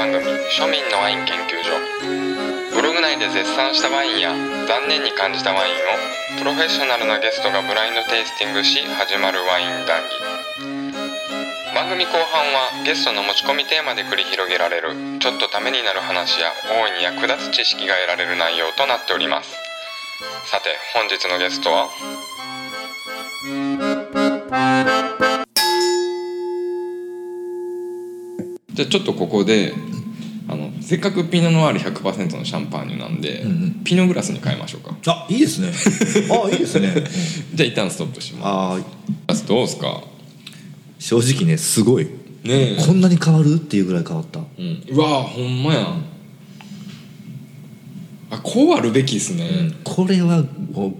番組「庶民のワイン研究所」ブログ内で絶賛したワインや残念に感じたワインをプロフェッショナルなゲストがブラインドテイスティングし始まるワイン談義番組後半はゲストの持ち込みテーマで繰り広げられるちょっとためになる話や大いに役立つ知識が得られる内容となっておりますさて本日のゲストはじゃあちょっとここであのせっかくピノノワール100%のシャンパーニュなんで、うんうん。ピノグラスに変えましょうか。あいいですね。あいいですね、うん。じゃあ一旦ストップします。どうですか？正直ねすごい。ねえ。こんなに変わるっていうぐらい変わった。うん、うわほんまや。んあこうあるべきですね、これは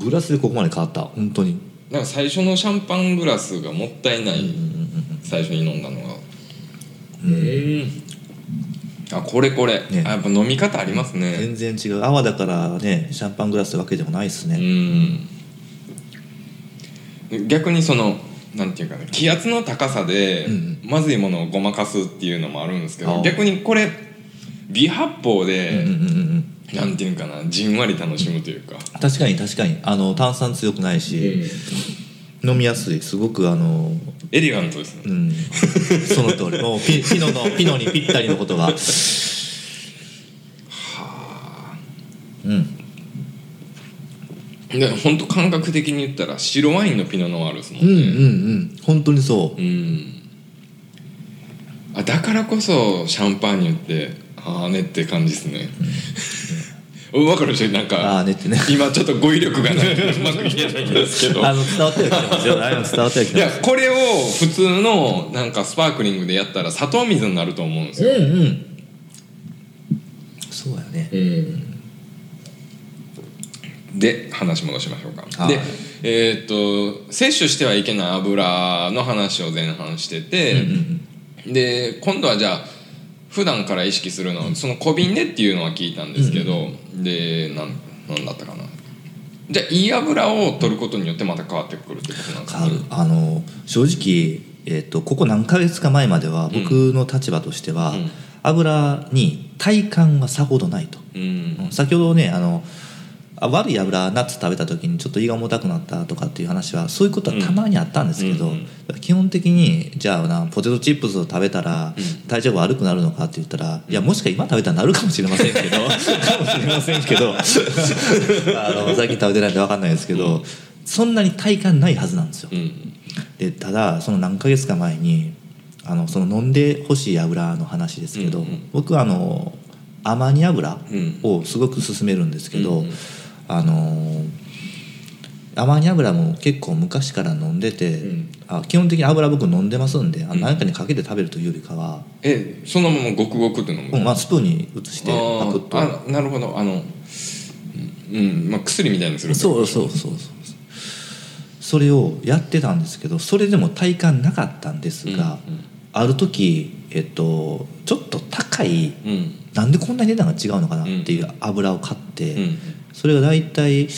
グラスでここまで変わった。本当に。なんか最初のシャンパングラスがもったいない、最初に飲んだのがうん。あこれこれ、ね。あやっぱ飲み方ありますね。全然違う。泡だからねシャンパングラスってわけでもないですね、うん。逆にそのなんていうかね気圧の高さでうんまずいものをごまかすっていうのもあるんですけど、あ逆にこれ微発泡で、うんうんうんうん。なんていうかなじんわり楽しむというか、確かに確かに。あの炭酸強くないし、飲みやすいすごくあのエレガントですね、うん。その通り。もうピピノのピノにぴったりのことが。はあ。うん。で本当感覚的に言ったら白ワインのピノノワールですもんね。うんうんうん。本当にそう。うん。あだからこそシャンパーニュってああねって感じですね、分かるでしょなんあか。あねってね。今ちょっと語彙力がない。うまく言えないんですけど。あの伝わってはきてますよ。伝わってはきいやこれを普通のなんかスパークリングでやったら砂糖水になると思うんですよ、うんうん。そうやね。で話戻しましょうか、はい。でえーっと摂取してはいけない油の話を前半してて、で今度はじゃあ普段から意識するのはその小瓶でっていうのは聞いたんですけど、でなんなんだったかな。じゃあいい油を取ることによってまた変わってくるってことなんです変わる。あの正直、えっとここ何ヶ月か前までは僕の立場としては、うん。油に体感はさほどないと、うん。先ほどねあのあ悪い油ナッツ食べた時にちょっと胃が重たくなったとかっていう話はそういうことはたまにあったんですけど、基本的にじゃあなポテトチップスを食べたらうん。体調悪くなるのかって言ったら、いやもしか今食べたらなるかもしれませんけど かもしれませんけど。あの最近食べてないんで分かんないですけど、そんなに体感ないはずなんですよ。うん。でただその何ヶ月か前にあのその飲んでほしい油の話ですけど、僕はあのアマニ油うん。をすごく勧めるんですけど、うんうんあのアマニ油も結構昔から飲んでて、ん。あ基本的に油僕飲んでますんで、あうん。何かにかけて食べるというよりかは、えそのままごくごくって飲む、うんまあ、スプーンに移してあパクッと。ーあなるほど。あのうん、まあ、薬みたいにするそうそうそうそう。それをやってたんですけどそれでも体感なかったんですが、ある時えっとちょっと高いうん。うんなんでこんなに値段が違うのかなっていう油を買って、うんそれが大体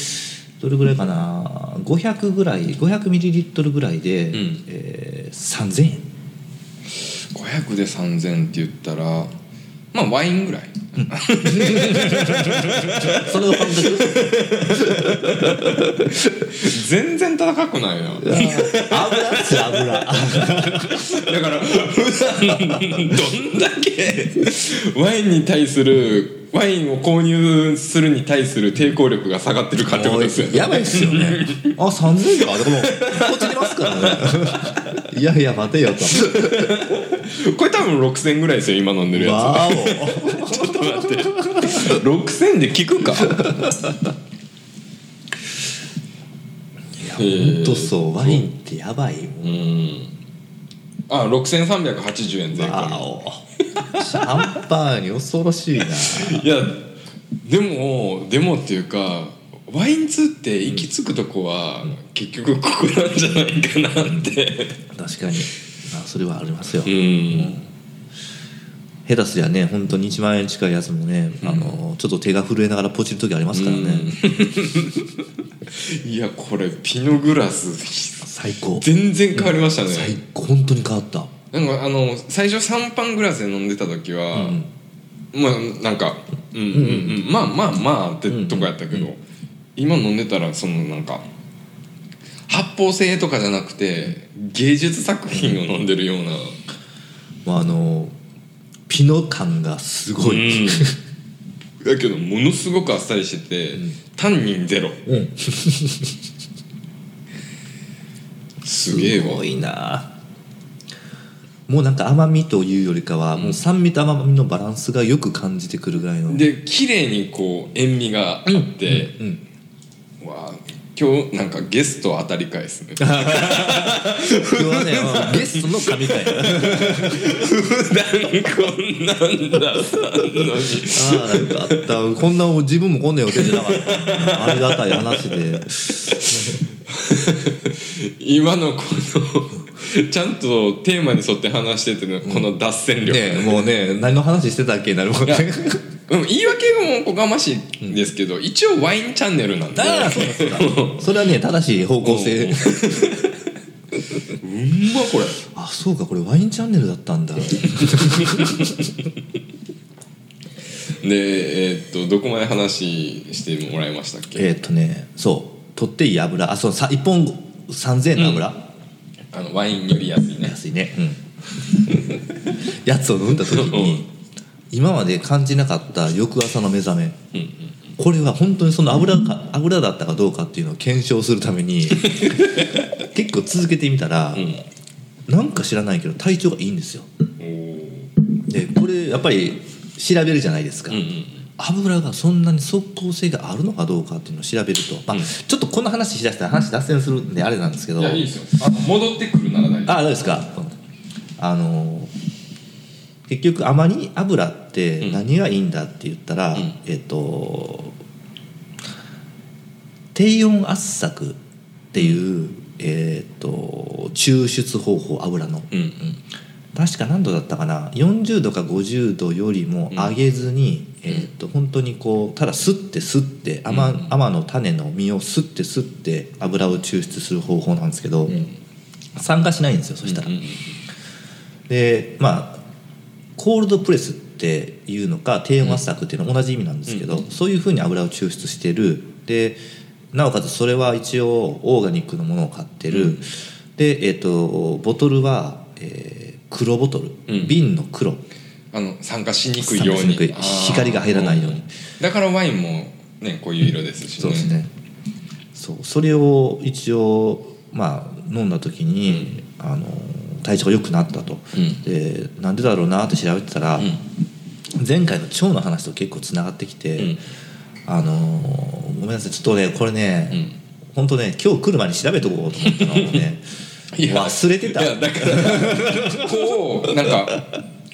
どれぐらいかな？500ぐらい500ミリリットルぐらいで、ん。えー3000円。500で3000って言ったらまあワインぐらい。その感覚全然高くないな油っす油。だから普段どんだけワインに対するワインを購入するに対する抵抗力が下がってるかってことですよね。やばいっすよね。あ3000円か。でもこっちにますからねいやいや待てよと。これ多分6000ぐらいですよ今飲んでるやつ。ちょっと待って。6000で効くか。いや本当そうワインってやばいもん。うん。あ6380円税込わお。シャンパーニュ恐ろしいな。いやでもでもっていうかワイン通って行き着くとこは結局ここなんじゃないかなって。確かに。あそれはありますよ、うん。下手すりゃね本当に1万円近いやつもね、あのちょっと手が震えながらポチる時ありますからね、いやこれピノグラス最高。全然変わりましたね、最高。本当に変わった。なんかあの最初シャンパングラスで飲んでた時は、まあなんかうんうんうん。まあまあまあってとこやったけど、今飲んでたらそのなんか発泡性とかじゃなくて芸術作品を飲んでるような、まああのピノ感がすごい、うん。だけどものすごくあっさりしてて、タンニンゼロ。うん。すげえわ。すごいな。もうなんか甘みというよりかは、もう酸味と甘みのバランスがよく感じてくるぐらいの。で綺麗にこう塩味があって、うん今日なんかゲスト当たり返すね。今日はねあのゲストの神回。普段こんなんだああなんかあった。こんな自分もこんな予定じゃなかった。ありがたい話で。今のこのちゃんとテーマに沿って話しててのこの脱線力、ねもうね何の話してたっけなるもんねうん言い訳もおこがましいんですけど、一応ワインチャンネルなんで。ああそうだそうだ。そ れはね正しい方向性。うん。まこれ。あそうかこれワインチャンネルだったんだ。でえーっとどこまで話してもらいましたっけ、えーっとねそう。取っていい油。あそうさ1本3000円の油、あのワインより安いね。安いね。うん。やつを飲んだ時に今まで感じなかった翌朝の目覚め。うんうんこれは本当にその油か油だったかどうかっていうのを検証するために 結構続けてみたら、うん。なんか知らないけど体調がいいんですよ。でこれやっぱり調べるじゃないですか、うんうん油がそんなに即効性があるのかどうかっていうのを調べると、まあうん。ちょっとこの話しだしたら話脱線するんであれなんですけど。いやいいですよ。あの戻ってくるなら大丈夫。あどうですか？あの結局アマニ油って何がいいんだって言ったら、うん。えっと低温圧搾っていう、えっと抽出方法油の。うんうん。確か何度だったかな？40度か50度よりも上げずに、えー、と本当にこうただすってすって甘,、うん。甘の種の実をすってすって油を抽出する方法なんですけど、うん。酸化しないんですよそしたら。うんうん。でまあコールドプレスっていうのか低温圧搾っていうのは同じ意味なんですけど、うんそういうふうに油を抽出してる。でなおかつそれは一応オーガニックのものを買ってる、うん。で、えー、とボトルは、えー黒ボトル、うん。瓶の黒。あの酸化しにくいように。光が入らないように。だからワインもねこういう色ですしね。そうですね。そう。それを一応まあ飲んだ時に、あの体調が良くなったと、うん。でなんでだろうなって調べてたら、うん。前回の腸の話と結構つながってきて、うん。あのーごめんなさいちょっとねこれね、うん。本当ね今日来る前に調べとこうと思ったのをね 忘れてた。いやだからこうなんか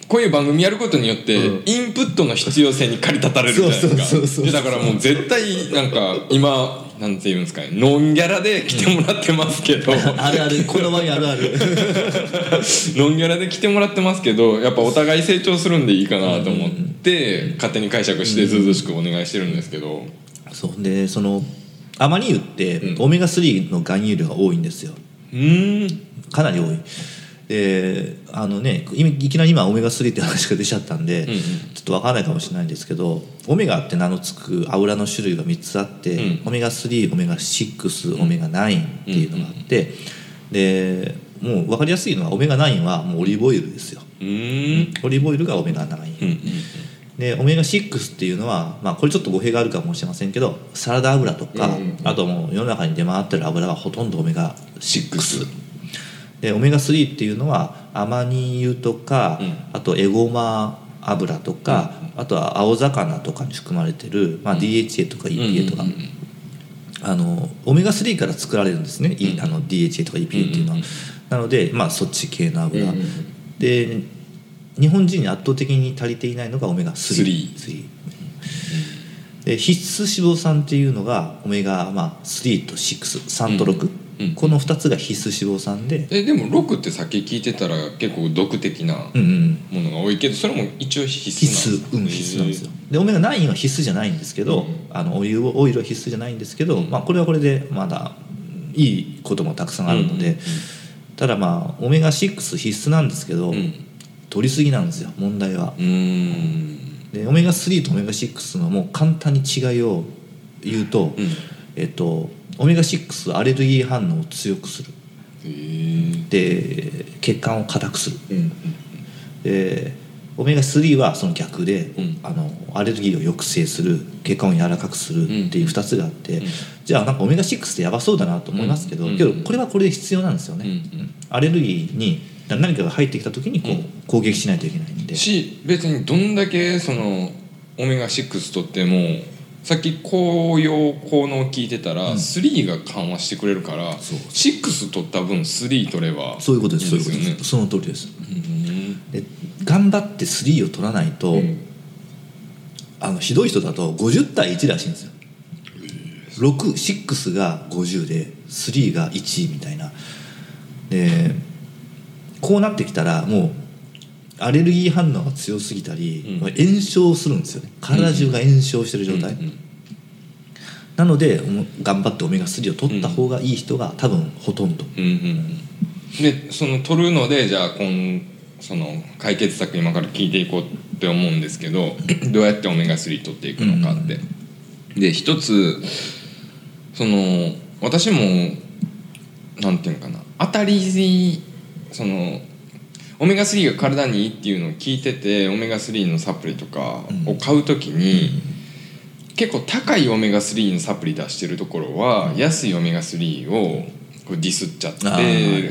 こういう番組やることによって、うん。インプットの必要性に駆り立たれるじゃないですか。だからもう絶対なんか今なんて言うんですかね。ノンギャラで来てもらってますけど、あるある。この場にあるある。ノンギャラで来てもらってますけどやっぱお互い成長するんでいいかなと思って、勝手に解釈してずうずうしくお願いしてるんですけど、そう。でそのアマニ油って、うん。オメガ3の含有量が多いんですよ。うん。かなり多いであのねいいきなり今オメガ3って話が出ちゃったんで、うんうん。ちょっと分かんないかもしれないんですけどオメガって名の付く油の種類が3つあって、うん。オメガ3オメガ6オメガ9っていうのがあって、でもう分かりやすいのはオメガ9はもうオリーブオイルですよ。うん。オリーブオイルがオメガ9、うんうんでオメガ6っていうのは、まあ、これちょっと語弊があるかもしれませんけどサラダ油とか、あともう世の中に出回ってる油はほとんどオメガ6でオメガ3っていうのはアマニ油とか、うん。あとエゴマ油とか、あとは青魚とかに含まれてる、まあ、DHA とか EPA とか、うんうんうんあのオメガ3から作られるんですね、いうん。あの DHA とか EPA っていうのは、うんうんうん。なので、まあ、そっち系の油、うんうんうん。で日本人に圧倒的に足りていないのがオメガ3 3 3で必須脂肪酸っていうのがオメガ、まあ、3と63と6、この2つが必須脂肪酸で、えでも6ってさっき聞いてたら結構毒的なうんうん、ものが多いけどそれも一応必必須なん須、うん、必須なんですよ。でオメガ9は必須じゃないんですけど、うん。あのオイルオイルは必須じゃないんですけど、うん。まあ、これはこれでまだいいこともたくさんあるので、ただまあオメガ6必須なんですけど、うん。取りすぎなんですよ問題は。うーん。でオメガ3とオメガ6のもう簡単に違いを言うと、うん。えっとオメガ6アレルギー反応を強くする。で血管を硬くする。うんでオメガ3はその逆で、うん。あのアレルギーを抑制する血管を柔らかくするっていう2つがあって、うん。じゃあなんかオメガ6ってやばそうだなと思いますけど、うん。けどこれはこれで必要なんですよね、アレルギーに何かが入ってきた時にこう、うん。攻撃しないといけないんで。し別にどんだけそのオメガ6とってもさっき紅葉効能を聞いてたら、3が緩和してくれるからそう。6取った分3取ればそういうことです。そういうことですその通りです。うん。で頑張って3を取らないと、うん。あのひどい人だと50対1らしいんですよ。66が50で3が1みたいな。でこうなってきたらもうアレルギー反応が強すぎたり、うん。炎症するんですよね。体中が炎症してる状態、うんうんなので頑張ってオメガ3を取った方がいい人が多分ほとんど、うんうんうん。でその取るのでじゃあ今その解決策今から聞いていこうって思うんですけど どうやってオメガ3取っていくのかって、で一つその私もなんていうのかな。当たりそのオメガ3が体にいいっていうのを聞いててオメガ3のサプリとかを買う時に、結構高いオメガ3のサプリ出してるところは安いオメガ3をこうディスっちゃって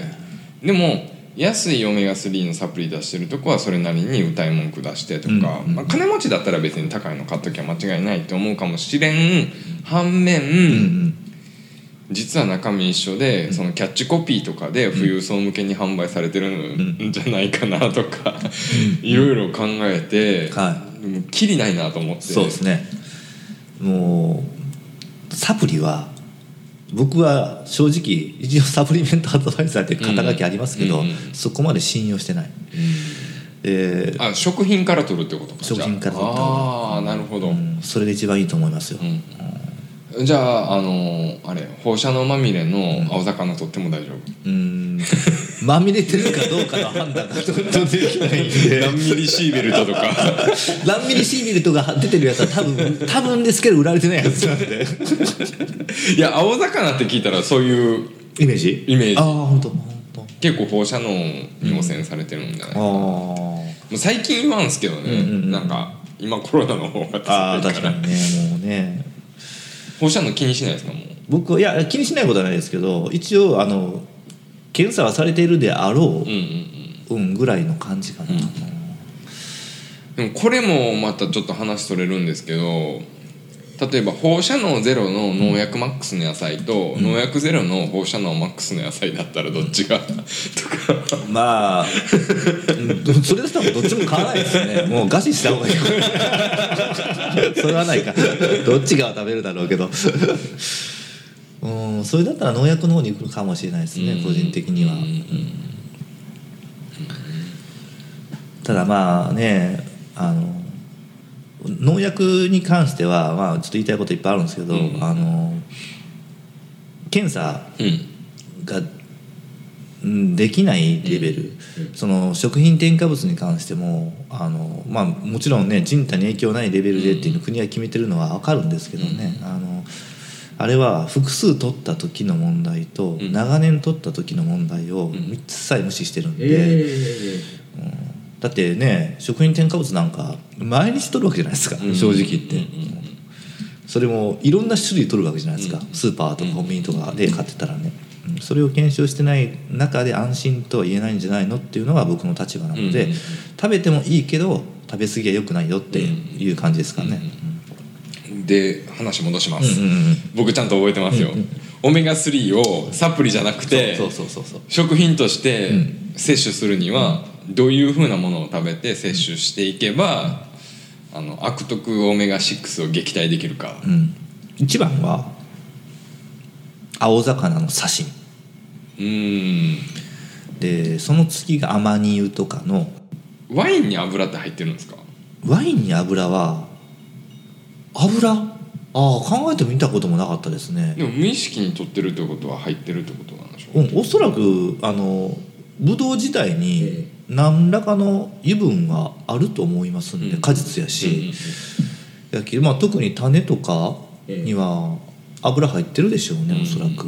でも安いオメガ3のサプリ出してるとこはそれなりに歌い文句出してとか、うん。まあ、金持ちだったら別に高いの買っときゃ間違いないって思うかもしれん反面、実は中身一緒でそのキャッチコピーとかで富裕層向けに販売されてるん。じゃないかなとかいろいろ考えて、はもうきりないなと思って。そうですね。もうサプリは僕は正直一応サプリメントアドバイザーって肩書きありますけど、うんうん。そこまで信用してない、であ食品から取るってことか食品から取ったああーなるほど、うん。それが一番いいと思いますよ、うんじゃああのあれ放射能まみれの青魚取っても大丈夫、うん。まみれてるかどうかの判断がちょっとできないんで。何ミリシーベルトとか。何ミリシービルトが出てるやつは多分多分ですけど売られてないやつなんで。いや青魚って聞いたらそういうイメージ？イメージ。ああ本当本当。結構放射能に汚染されてるんじゃない、あもう最近言わんすけどね、うんうんうん。なんか今コロナの方が強いか確からにねもうね放射能気にしないですかもう？僕はいや気にしないことはないですけど一応あの検査はされているであろうんうんうん。う、うん、ぐらいの感じかな、でもこれもまたちょっと話取れるんですけど例えば放射能ゼロの農薬マックスの野菜と、農薬ゼロの放射能マックスの野菜だったらどっちが、とか。まあそれだったらどっちも買わないですよね。もう餓死した方がいい。それはないか。どっちが食べるだろうけど。うん。それだったら農薬の方に行くかもしれないですね個人的には、うん。うん。ただまあねあの農薬に関しては、まあ、ちょっと言いたいこといっぱいあるんですけど、うん。あの検査うん。がうんできないレベル、その食品添加物に関してもあの、まあ、もちろんね人体に影響ないレベルでっていうのを国が決めてるのは分かるんですけどね、あのあれは複数取った時の問題とん。長年取った時の問題をん。3つさえ無視してるんで。だってね食品添加物なんか毎日取るわけじゃないですか、うん。正直言って、うんうんそれもいろんな種類取るわけじゃないですか、うん。スーパーとかコンビニとかで買ってたらね、うん。それを検証してない中で安心とは言えないんじゃないのっていうのが僕の立場なので、うん食べてもいいけど食べ過ぎは良くないよっていう感じですからね、で話戻します、うんうんうん僕ちゃんと覚えてますよ、オメガ3をサプリじゃなくて食品としてうん。摂取するにはどういうふうなものを食べて摂取していけばあの悪徳オメガ6を撃退できるか、うん、一番は青魚の刺身。うん。でその次がアマニ油とかのワインに油って入ってるんですか？ワインに油は油？ああ考えてみたこともなかったですね。でも無意識に取ってるってことは入ってるってことなんでしょう、うんおそらくあのブドウ自体に何らかの油分はあると思いますんで、うん。果実やし、やまあ、特に種とかには油入ってるでしょうね、うん。おそらく、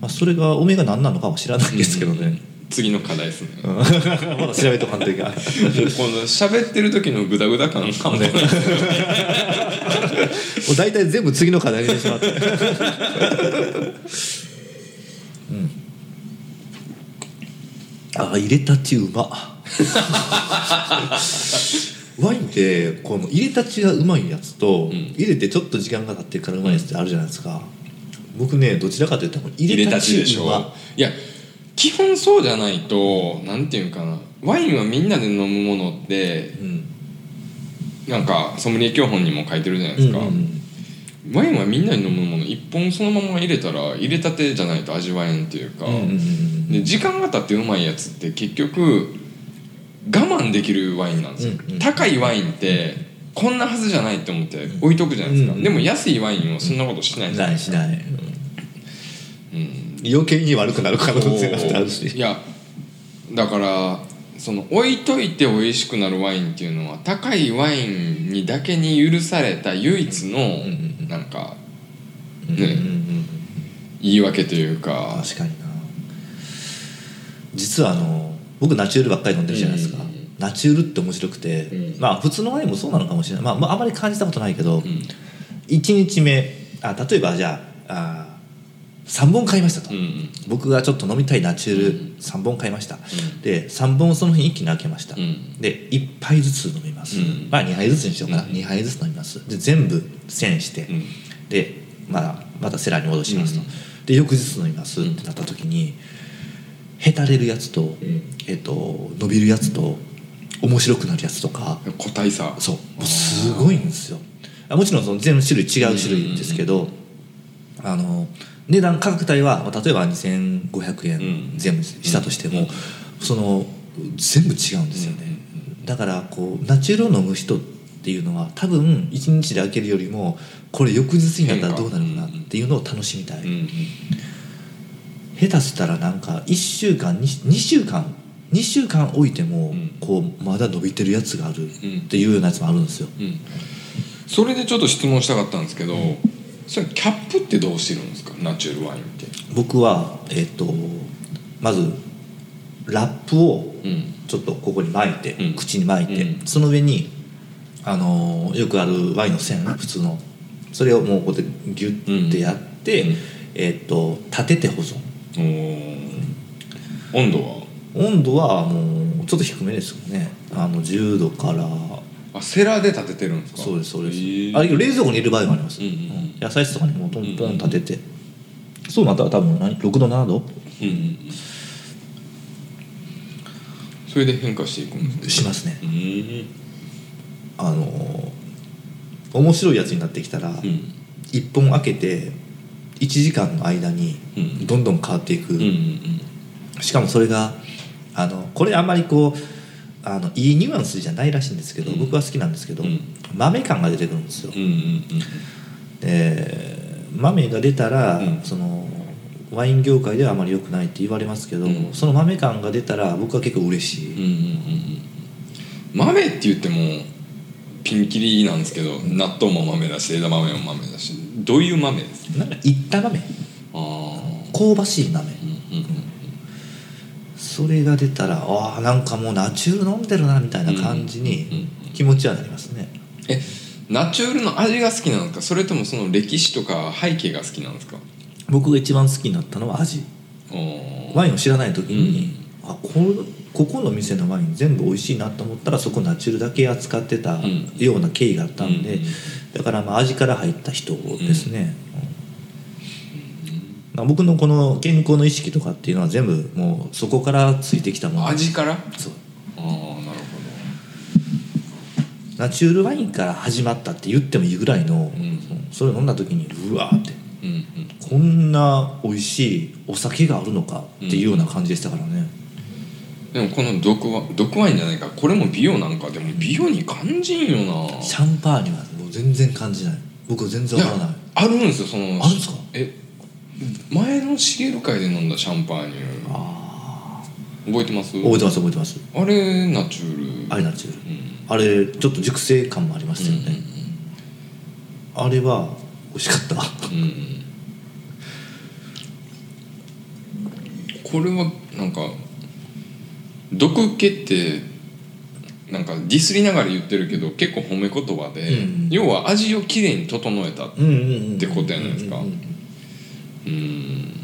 まあ、それが梅が何なのかは知らないですけどね、次の課題ですね。うん。まだ調べとかんといけない。この喋ってる時のグダグダ感かもね。もう大体全部次の課題にしてしまってうんあ入れたちうま。ワインってこの入れたちがうまいやつと、ん。入れてちょっと時間が経ってからうまいやつってあるじゃないですか、僕ねどちらかというと入入れたちちでしょ。うまいや基本そうじゃないとなんていうんかな。ワインはみんなで飲むものってうん。なんかソムリエ教本にも書いてるじゃないですか、うんうんワインはみんなに飲むもの一本そのまま入れたら入れたてじゃないと味わえんっていうか、うんうんうんで時間が経ってうまいやつって結局我慢できるワインなんですよ、うんうん高いワインってこんなはずじゃないって思って置いとくじゃないですか、うんでも安いワインはそんなことしないじゃないないしない、うん。余計に悪くなる可能性だってあるしいやだからその置いといて美味しくなるワインっていうのは高いワインにだけに許された唯一のんうんなんかうんうんうん言い訳というか。確かに。な実はあの僕ナチュールばっかり飲んでるじゃないですか、うん。ナチュールって面白くて、うん。まあ普通のワインもそうなのかもしれない、まあ、まああまり感じたことないけど、うん。1日目あ例えばじゃああ3本買いましたと、うんうん。僕がちょっと飲みたいナチュールうん。3本買いました、ん。で3本をその日一気に開けました、うん。で1杯ずつ飲みます、うん。まあ2杯ずつにしようかな、うん。2杯ずつ飲みます。で全部栓して、うん。で、まあ、またセラーに戻しますと、うん。で翌日飲みますってなった時にへたれるやつと,、ん。えっと伸びるやつと面白くなるやつとか。個体差。そう。すごいんですよ。あもちろんその全部種類違う種類ですけど、あの値段価格帯はまあ例えば2500円うん。全部したとしても、その全部違うんですよね、だからこうナチュラルを飲む人っていうのは多分1日で開けるよりもこれ翌日になったらどうなるかなっていうのを楽しみたい、下手したらなんか1週間 2, 2週間2週間置いてもうん。こうまだ伸びてるやつがあるん。っていうようなやつもあるんですよ。うん。それでちょっと質問したかったんですけど、それキャップってどうしてるんですか？ナチュラルワインって。僕はえっ、とまずラップをうん。ちょっとここに巻いて、うん。口に巻いて、うん。その上にあのーよくあるワインの線普通の。それをもうこうやってギュッてやって、うん。えっ、と立てて保存温度は？温度はもうちょっと低めですよね。あの10度から。あセラーで立ててるんですか？そうですそうです、あれ冷蔵庫に入れる場合もあります、うんうんうん。野菜室とかにもうトントン立てて、そうなったら多分何？6度7度？うんうんうん。それで変化していくんですね。しますね。うんあのー面白いやつになってきたら、うん。1本開けて1時間の間にうん。どんどん変わっていく、しかもそれがあのこれあんまりこうあのいいニュアンスじゃないらしいんですけど、うん。僕は好きなんですけど、うん。豆感が出てくるんですよ。で豆が出たら、うん。そのワイン業界ではあまり良くないって言われますけど、うん。その豆感が出たら僕は結構嬉しい、豆って言ってもピンキリなんですけど納豆も豆だし枝豆も豆だしどういう豆ですなんかいった豆。香ばしい豆。うんうんそれが出たらああなんかもうナチュール飲んでるなみたいな感じうんうんに気持ちはなりますね、えナチュールの味が好きなのか？それともその歴史とか背景が好きなんですか？僕が一番好きになったのは味。ワインを知らない時に、あこここの店のワイン全部美味しいなと思ったらそこナチュールだけ扱ってたん。ような経緯があったんで、うんだからまあ味から入った人ですね、うん。まあ僕のこの健康の意識とかっていうのは全部もうそこからついてきたもの。味から？あそう。あなるほナチュールワインから始まったって言ってもいいぐらいの、ん。それを飲んだ時にうわーって。どうんうん。こんな美味しいお酒があるのかっていうような感じでしたからね、でもこの毒ワ毒ワインじゃないか。これも美容なんか。でも美容に感じんよな。シャンパーニュは全然感じない。僕全然わからない。あるんですよその。あるんですか？え前のシゲル会で飲んだシャンパーニュあ覚えてます？覚えてます覚えてます。あれナチュール。あれナチュール。うん。あれちょっと熟成感もありましたよね、あれは美味しかった。これはなんか毒気ってなんかディスりながら言ってるけど結構褒め言葉で、うん。要は味をきれいに整えたってことやないですか。うん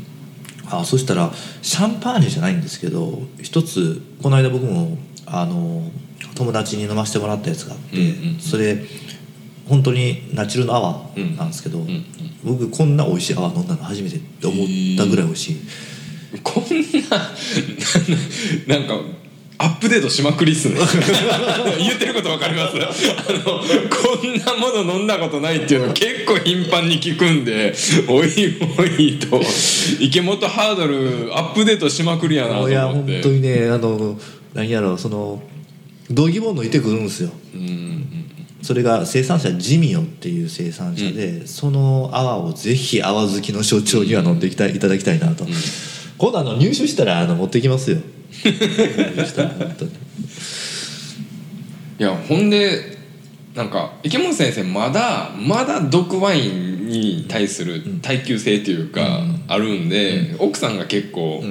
あそしたらシャンパーニュじゃないんですけど一つこの間僕もあの友達に飲ませてもらったやつがあって、うんうんうん。それ本当にナチュラルの泡なんですけど、うんうん。僕こんな美味しい泡飲んだの初めてって思ったぐらい美味しい、こんな なんかアップデートしまくりっすね。言ってることわかります？あのこんなもの飲んだことないっていうの結構頻繁に聞くんでおいおいと。池本ハードルアップデートしまくりやなといや思って。本当にねあの何やろうその同義物抜いてくるんですよ。うんそれが生産者ジミオっていう生産者で、その泡をぜひ泡好きの所長には飲んでいきただきたいなと、今度あの入手したらあの持ってきますよ いやほんでなんか池本先生まだまだ毒ワインに対する耐久性というかあるんで、奥さんが結構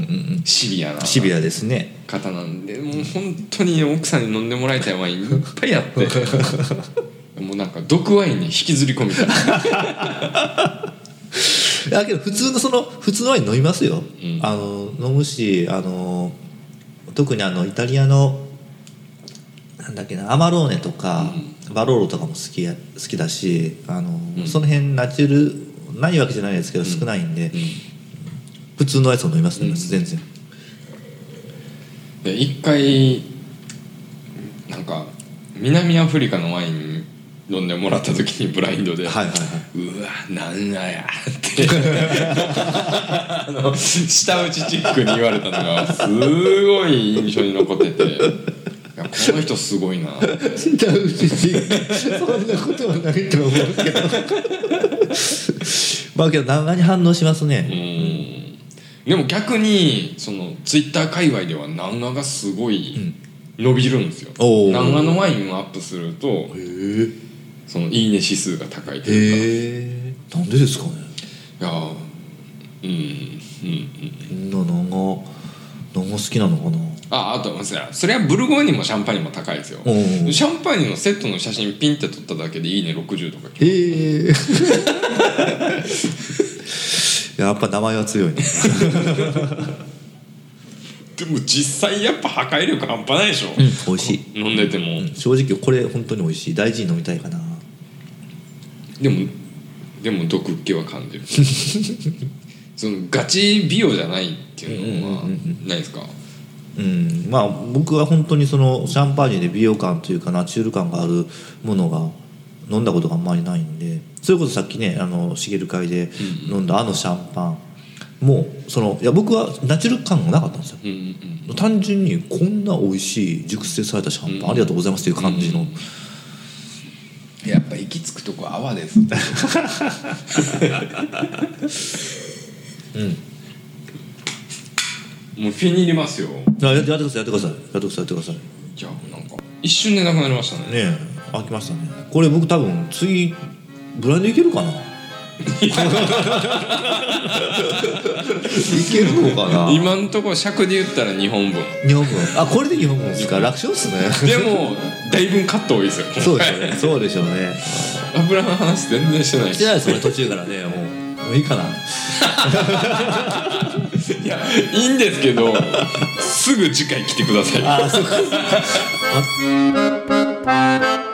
シビアなシビアですね。方なんでもう本当に奥さんに飲んでもらいたいワインいっぱいあって。もうなんか毒ワインに引きずり込みたい。だけど普通のその普通のワイン飲みますよ、うん。あの飲むしあの特にあのイタリアのなんだっけなアマローネとか、バローロとかも好きや好きだしあの、うん。その辺ナチュルないわけじゃないですけど少ないんで、普通のやつを飲みます飲みます、全然。で一回なんか南アフリカのワイン飲んでもらった時にブラインドで、はいはいはい。うわなんだやって。あの舌打ちチックに言われたのがすごい印象に残ってて。いやこの人すごいな。そんなことはないと思うけど。まあけど長に反応しますうね、ん。でも逆にそのツイッター界隈では南画がすごい伸びるんですよ、おー。南画のワインをアップするとへえそのいいね指数が高いというか。なんでですかね。いやうんうんうん。みんな長長好きなのかな。ああとそれはそれはブルゴーニュもシャンパーニュも高いですよ。シャンパーニュのセットの写真ピンって撮っただけでいいね60とか来る。へえ やっぱ名前は強いね。でも実際やっぱ破壊力半端ないでしょ、うん美味しい。飲んでても、正直これ本当に美味しい。大事に飲みたいかなでもでも毒っ気は感じる。そのガチ美容じゃないっていうのはうんうんうんないですか？うん。まあ僕は本当にそのシャンパーニュで美容感というかナチュール感があるものが飲んだことがあんまりないんでそれこそさっきねあの茂会で飲んだあのシャンパン。もそのいや僕はナチュラル感がなかったんですよ。うんうんうん。単純にこんな美味しい熟成されたシャンパン、うん。ありがとうございますという感じの、やっぱ行き着くとこ泡です。うん。もうフィニ入れますよ。あやってやってくださいやってください。やってくださいやってください。ねじゃあなんか一瞬でなくなりましたね。え。開きましたね。これ僕多分次ブランドいけるかな？いけるのかな？今んところ尺で言ったら2本分日本分あこれで日本分ですか？楽勝っすね。でもだいぶカット多いですよ。そうでしょうね。そうでしょうね。油の話全然してないし。てないですよね途中からねもうもういいかな。いやいいんですけどすぐ次回来てくださいあそうか